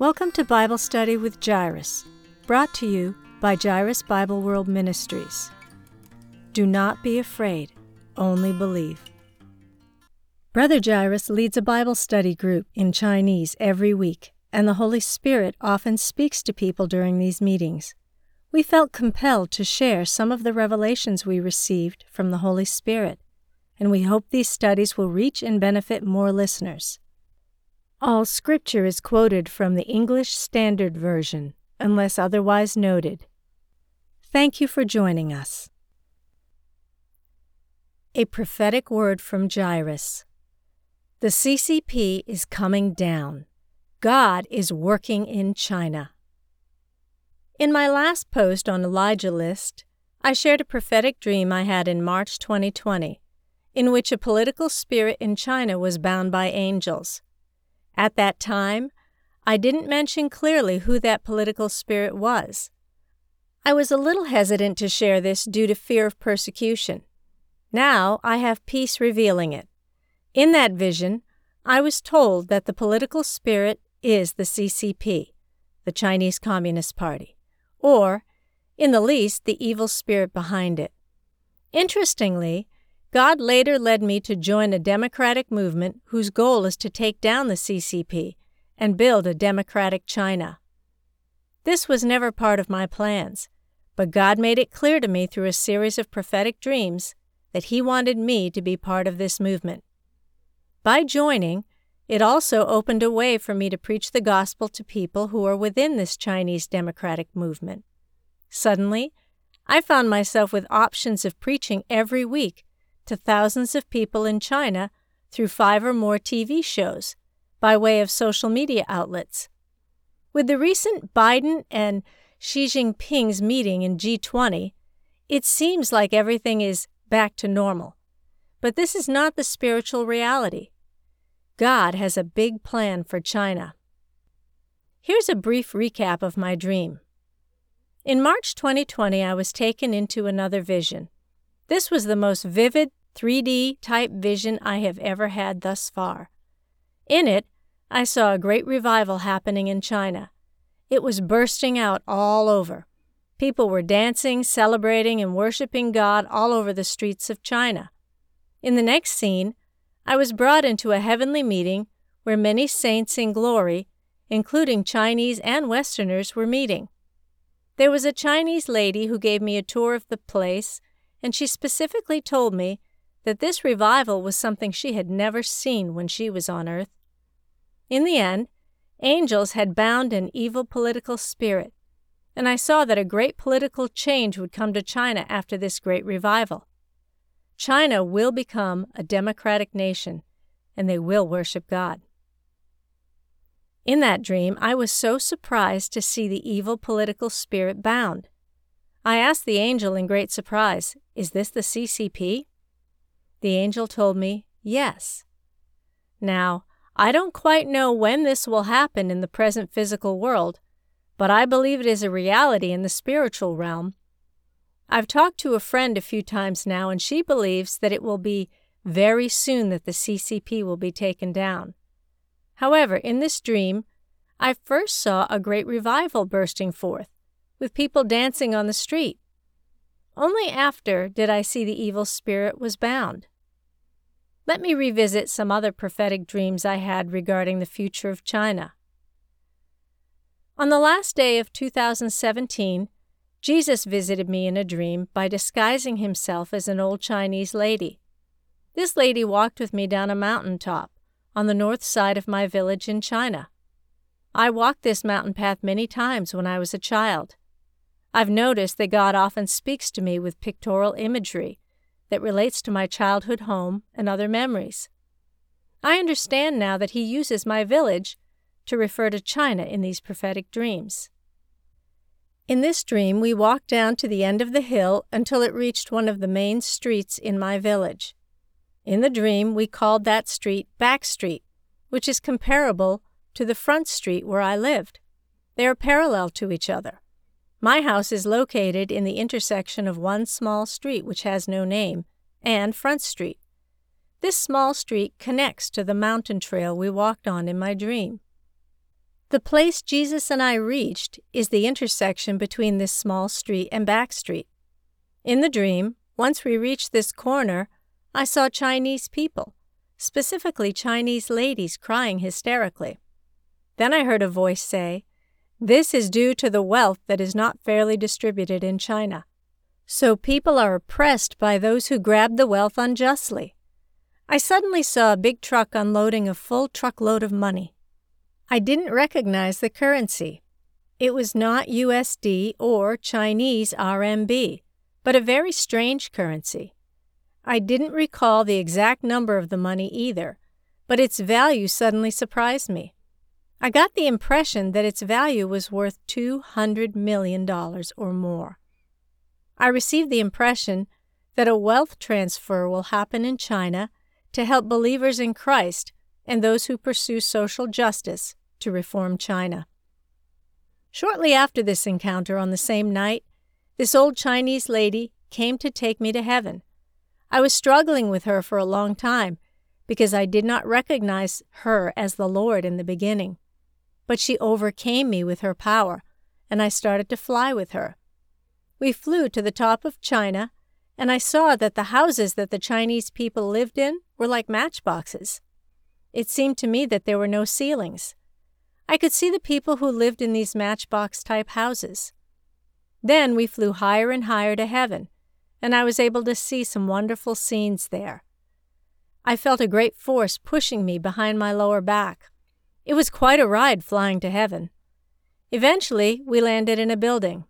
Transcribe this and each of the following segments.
Welcome to Bible Study with Jairus, brought to you by Jairus Bible World Ministries. Do not be afraid, only believe. Brother Jairus leads a Bible study group in Chinese every week, and the Holy Spirit often speaks to people during these meetings. We felt compelled to share some of the revelations we received from the Holy Spirit, and we hope these studies will reach and benefit more listeners. All scripture is quoted from the English Standard Version, unless otherwise noted. Thank you for joining us. A prophetic word from Jairus. The CCP is coming down. God is working in China. In my last post on Elijah List, I shared a prophetic dream I had in March 2020, in which a political spirit in China was bound by angels. At that time, I didn't mention clearly who that political spirit was. I was a little hesitant to share this due to fear of persecution. Now I have peace revealing it. In that vision, I was told that the political spirit is the CCP, the Chinese Communist Party, or, in the least, the evil spirit behind it. Interestingly, God later led me to join a democratic movement whose goal is to take down the CCP and build a democratic China. This was never part of my plans, but God made it clear to me through a series of prophetic dreams that He wanted me to be part of this movement. By joining, it also opened a way for me to preach the gospel to people who are within this Chinese democratic movement. Suddenly, I found myself with options of preaching every week to thousands of people in China through five or more TV shows by way of social media outlets. With the recent Biden and Xi Jinping's meeting in G20, it seems like everything is back to normal. But this is not the spiritual reality. God has a big plan for China. Here's a brief recap of my dream. In March 2020, I was taken into another vision. This was the most vivid, 3D type vision I have ever had thus far. In it, I saw a great revival happening in China. It was bursting out all over. People were dancing, celebrating, and worshiping God all over the streets of China. In the next scene, I was brought into a heavenly meeting where many saints in glory, including Chinese and Westerners, were meeting. There was a Chinese lady who gave me a tour of the place, and she specifically told me that this revival was something she had never seen when she was on earth. In the end, angels had bound an evil political spirit, and I saw that a great political change would come to China after this great revival. China will become a democratic nation, and they will worship God. In that dream, I was so surprised to see the evil political spirit bound. I asked the angel in great surprise, Is this the CCP? The angel told me, Yes. Now, I don't quite know when this will happen in the present physical world, but I believe it is a reality in the spiritual realm. I've talked to a friend a few times now, and she believes that it will be very soon that the CCP will be taken down. However, in this dream, I first saw a great revival bursting forth, with people dancing on the street. Only after did I see the evil spirit was bound. Let me revisit some other prophetic dreams I had regarding the future of China. On the last day of 2017, Jesus visited me in a dream by disguising himself as an old Chinese lady. This lady walked with me down a mountain top on the north side of my village in China. I walked this mountain path many times when I was a child. I've noticed that God often speaks to me with pictorial imagery that relates to my childhood home and other memories. I understand now that he uses my village to refer to China in these prophetic dreams. In this dream, we walked down to the end of the hill until it reached one of the main streets in my village. In the dream, we called that street Back Street, which is comparable to the front street where I lived. They are parallel to each other. My house is located in the intersection of one small street which has no name and Front Street. This small street connects to the mountain trail we walked on in my dream. The place Jesus and I reached is the intersection between this small street and back street. In the dream, once we reached this corner, I saw Chinese people, specifically Chinese ladies crying hysterically. Then I heard a voice say, This is due to the wealth that is not fairly distributed in China. So people are oppressed by those who grab the wealth unjustly. I suddenly saw a big truck unloading a full truckload of money. I didn't recognize the currency. It was not USD or Chinese RMB, but a very strange currency. I didn't recall the exact number of the money either, but its value suddenly surprised me. I got the impression that its value was worth $200 million or more. I received the impression that a wealth transfer will happen in China to help believers in Christ and those who pursue social justice to reform China. Shortly after this encounter on the same night, this old Chinese lady came to take me to heaven. I was struggling with her for a long time because I did not recognize her as the Lord in the beginning. But she overcame me with her power, and I started to fly with her. We flew to the top of China, and I saw that the houses that the Chinese people lived in were like matchboxes. It seemed to me that there were no ceilings. I could see the people who lived in these matchbox type houses. Then we flew higher and higher to heaven, and I was able to see some wonderful scenes there. I felt a great force pushing me behind my lower back. It was quite a ride flying to heaven. Eventually, we landed in a building.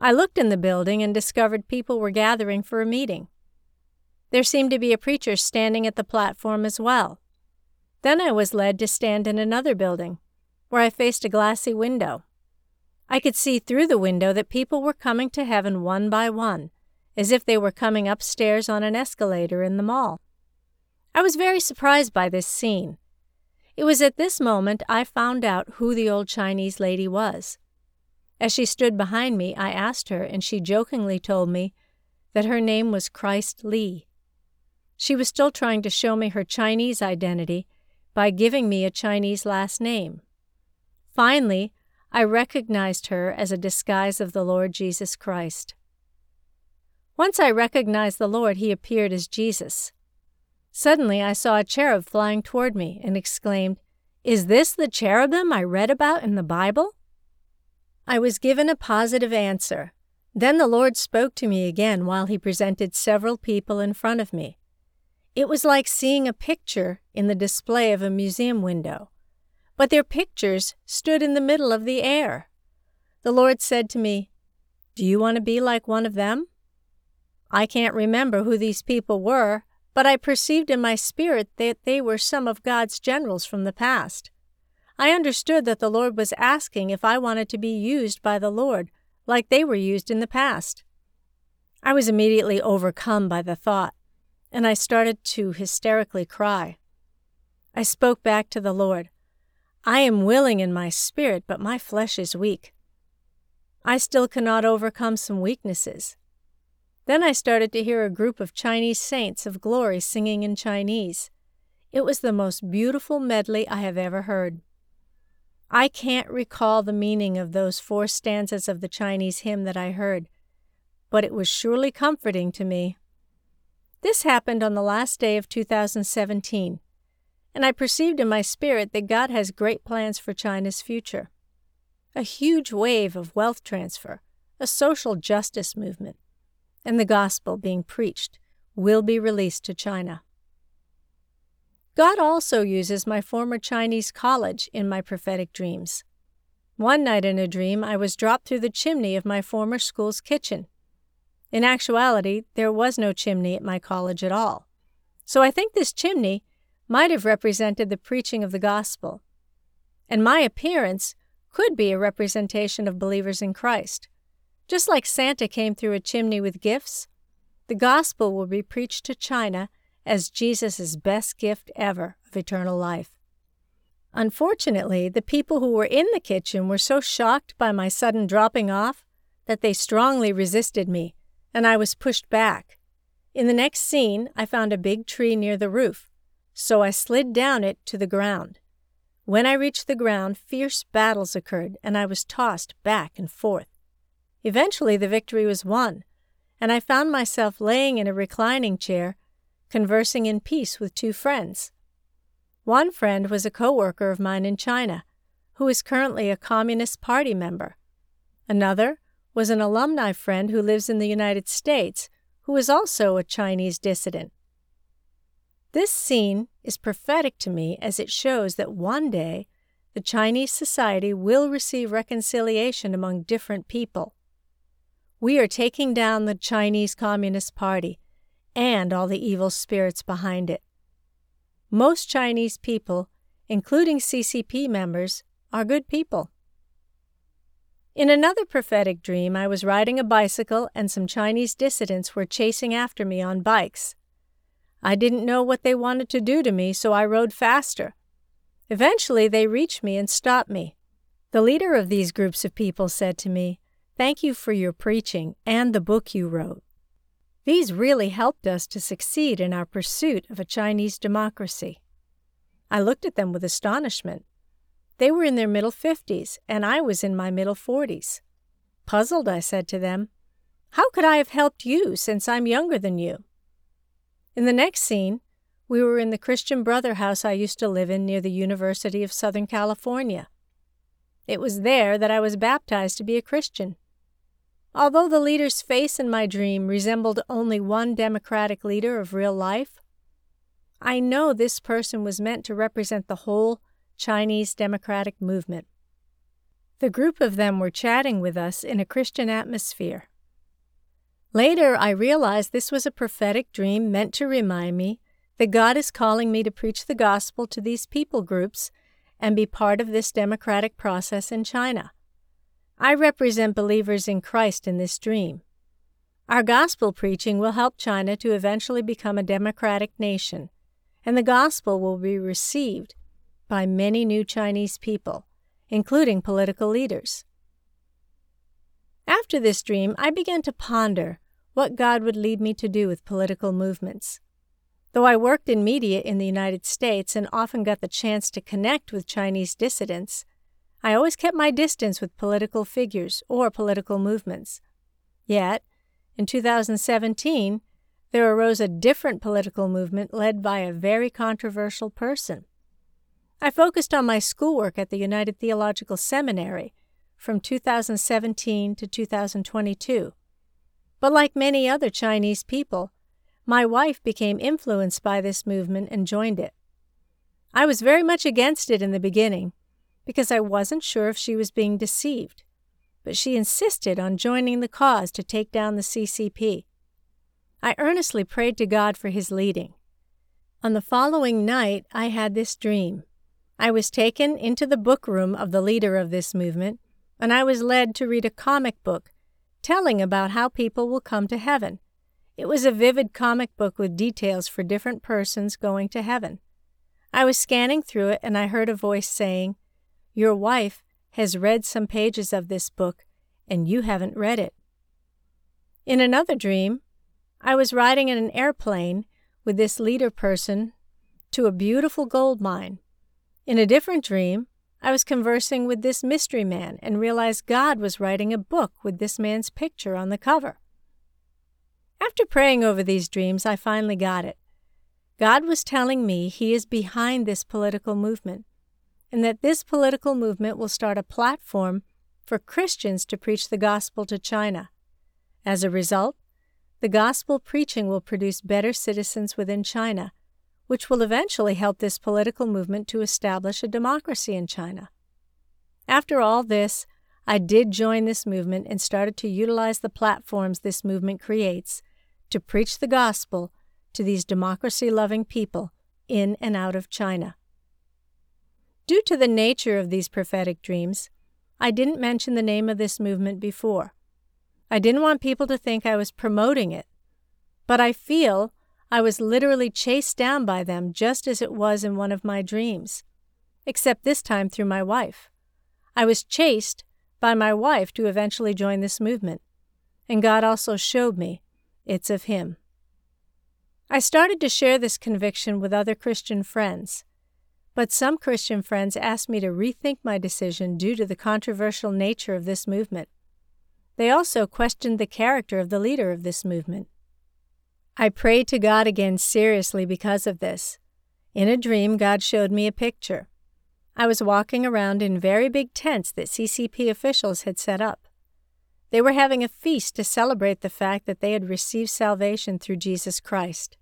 I looked in the building and discovered people were gathering for a meeting. There seemed to be a preacher standing at the platform as well. Then I was led to stand in another building, where I faced a glassy window. I could see through the window that people were coming to heaven one by one, as if they were coming upstairs on an escalator in the mall. I was very surprised by this scene. It was at this moment I found out who the old Chinese lady was. As she stood behind me, I asked her, and she jokingly told me that her name was Christ Lee. She was still trying to show me her Chinese identity by giving me a Chinese last name. Finally, I recognized her as a disguise of the Lord Jesus Christ. Once I recognized the Lord, he appeared as Jesus. Suddenly I saw a cherub flying toward me and exclaimed, Is this the cherubim I read about in the Bible? I was given a positive answer. Then the Lord spoke to me again while he presented several people in front of me. It was like seeing a picture in the display of a museum window but their pictures stood in the middle of the air. The Lord said to me, Do you want to be like one of them? I can't remember who these people were, but I perceived in my spirit that they were some of God's generals from the past. I understood that the Lord was asking if I wanted to be used by the Lord like they were used in the past. I was immediately overcome by the thought, and I started to hysterically cry. I spoke back to the Lord. I am willing in my spirit, but my flesh is weak. I still cannot overcome some weaknesses. Then I started to hear a group of Chinese saints of glory singing in Chinese. It was the most beautiful medley I have ever heard. I can't recall the meaning of those four stanzas of the Chinese hymn that I heard, but it was surely comforting to me. This happened on the last day of 2017 and I perceived in my spirit that God has great plans for China's future. A huge wave of wealth transfer, a social justice movement, and the gospel being preached will be released to China. God also uses my former Chinese college in my prophetic dreams. One night in a dream, I was dropped through the chimney of my former school's kitchen. In actuality, there was no chimney at my college at all. So I think this chimney might have represented the preaching of the gospel, and my appearance could be a representation of believers in Christ. Just like Santa came through a chimney with gifts, the gospel will be preached to China as Jesus' best gift ever of eternal life. Unfortunately, the people who were in the kitchen were so shocked by my sudden dropping off that they strongly resisted me, and I was pushed back. In the next scene, I found a big tree near the roof so I slid down it to the ground. When I reached the ground, fierce battles occurred, and I was tossed back and forth. Eventually, the victory was won, and I found myself laying in a reclining chair, conversing in peace with two friends. One friend was a co worker of mine in China, who is currently a Communist Party member. Another was an alumni friend who lives in the United States, who is also a Chinese dissident. This scene is prophetic to me as it shows that one day the Chinese society will receive reconciliation among different people. We are taking down the Chinese Communist Party and all the evil spirits behind it. Most Chinese people, including CCP members, are good people. In another prophetic dream, I was riding a bicycle and some Chinese dissidents were chasing after me on bikes. I didn't know what they wanted to do to me, so I rode faster. Eventually, they reached me and stopped me. The leader of these groups of people said to me, Thank you for your preaching and the book you wrote. These really helped us to succeed in our pursuit of a Chinese democracy. I looked at them with astonishment. They were in their middle fifties, and I was in my middle forties. Puzzled, I said to them, How could I have helped you since I'm younger than you? In the next scene, we were in the Christian Brother house I used to live in near the University of Southern California. It was there that I was baptized to be a Christian. Although the leader's face in my dream resembled only one Democratic leader of real life, I know this person was meant to represent the whole Chinese Democratic movement. The group of them were chatting with us in a Christian atmosphere. Later, I realized this was a prophetic dream meant to remind me that God is calling me to preach the gospel to these people groups and be part of this democratic process in China. I represent believers in Christ in this dream. Our gospel preaching will help China to eventually become a democratic nation, and the gospel will be received by many new Chinese people, including political leaders. After this dream, I began to ponder what God would lead me to do with political movements. Though I worked in media in the United States and often got the chance to connect with Chinese dissidents, I always kept my distance with political figures or political movements. Yet, in 2017, there arose a different political movement led by a very controversial person. I focused on my schoolwork at the United Theological Seminary from 2017 to 2022. But like many other Chinese people, my wife became influenced by this movement and joined it. I was very much against it in the beginning because I wasn't sure if she was being deceived, but she insisted on joining the cause to take down the CCP. I earnestly prayed to God for his leading. On the following night, I had this dream. I was taken into the book room of the leader of this movement, and I was led to read a comic book telling about how people will come to heaven. It was a vivid comic book with details for different persons going to heaven. I was scanning through it and I heard a voice saying, Your wife has read some pages of this book and you haven't read it. In another dream, I was riding in an airplane with this leader person to a beautiful gold mine. In a different dream, I was conversing with this mystery man and realized God was writing a book with this man's picture on the cover. After praying over these dreams, I finally got it. God was telling me He is behind this political movement, and that this political movement will start a platform for Christians to preach the gospel to China. As a result, the gospel preaching will produce better citizens within China which will eventually help this political movement to establish a democracy in China. After all this, I did join this movement and started to utilize the platforms this movement creates to preach the gospel to these democracy loving people in and out of China. Due to the nature of these prophetic dreams, I didn't mention the name of this movement before. I didn't want people to think I was promoting it, but I feel I was literally chased down by them just as it was in one of my dreams, except this time through my wife. I was chased by my wife to eventually join this movement, and God also showed me it's of Him. I started to share this conviction with other Christian friends, But some Christian friends asked me to rethink my decision due to the controversial nature of this movement. They also questioned the character of the leader of this movement. I prayed to God again seriously because of this. In a dream, God showed me a picture. I was walking around in very big tents that CCP officials had set up. They were having a feast to celebrate the fact that they had received salvation through Jesus Christ.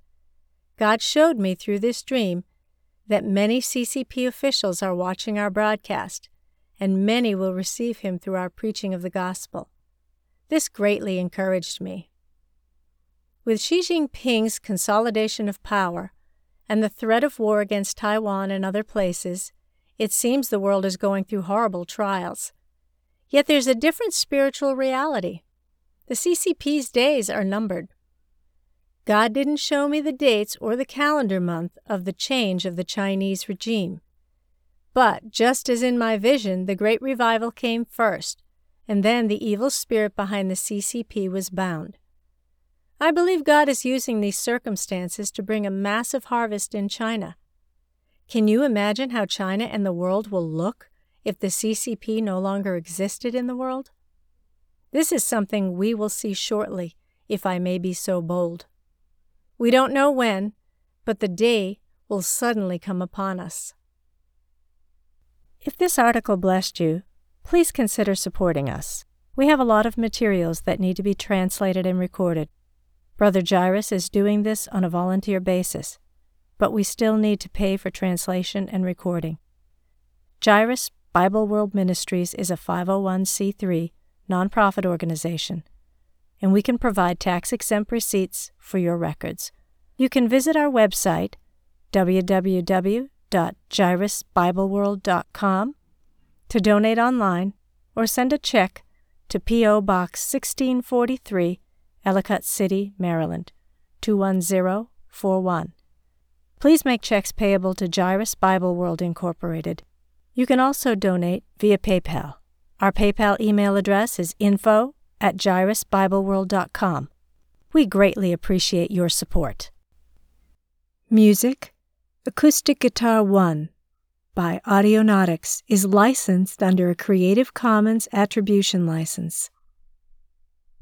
God showed me through this dream that many CCP officials are watching our broadcast, and many will receive Him through our preaching of the gospel. This greatly encouraged me. With Xi Jinping's consolidation of power and the threat of war against Taiwan and other places, it seems the world is going through horrible trials. Yet there's a different spiritual reality. The CCP's days are numbered. God didn't show me the dates or the calendar month of the change of the Chinese regime. But just as in my vision, the Great Revival came first, and then the evil spirit behind the CCP was bound. I believe God is using these circumstances to bring a massive harvest in China. Can you imagine how China and the world will look if the CCP no longer existed in the world? This is something we will see shortly, if I may be so bold. We don't know when, but the day will suddenly come upon us. If this article blessed you, please consider supporting us. We have a lot of materials that need to be translated and recorded. Brother Jairus is doing this on a volunteer basis, but we still need to pay for translation and recording. Jairus Bible World Ministries is a 501c3 nonprofit organization, and we can provide tax exempt receipts for your records. You can visit our website, www.jairusbibleworld.com, to donate online or send a check to P.O. Box 1643 Ellicott City, Maryland 21041. Please make checks payable to Jairus Bible World Incorporated. You can also donate via PayPal. Our PayPal email address is info at jairusbibleworld.com. We greatly appreciate your support. Music Acoustic Guitar 1 by Audionautix is licensed under a Creative Commons Attribution License.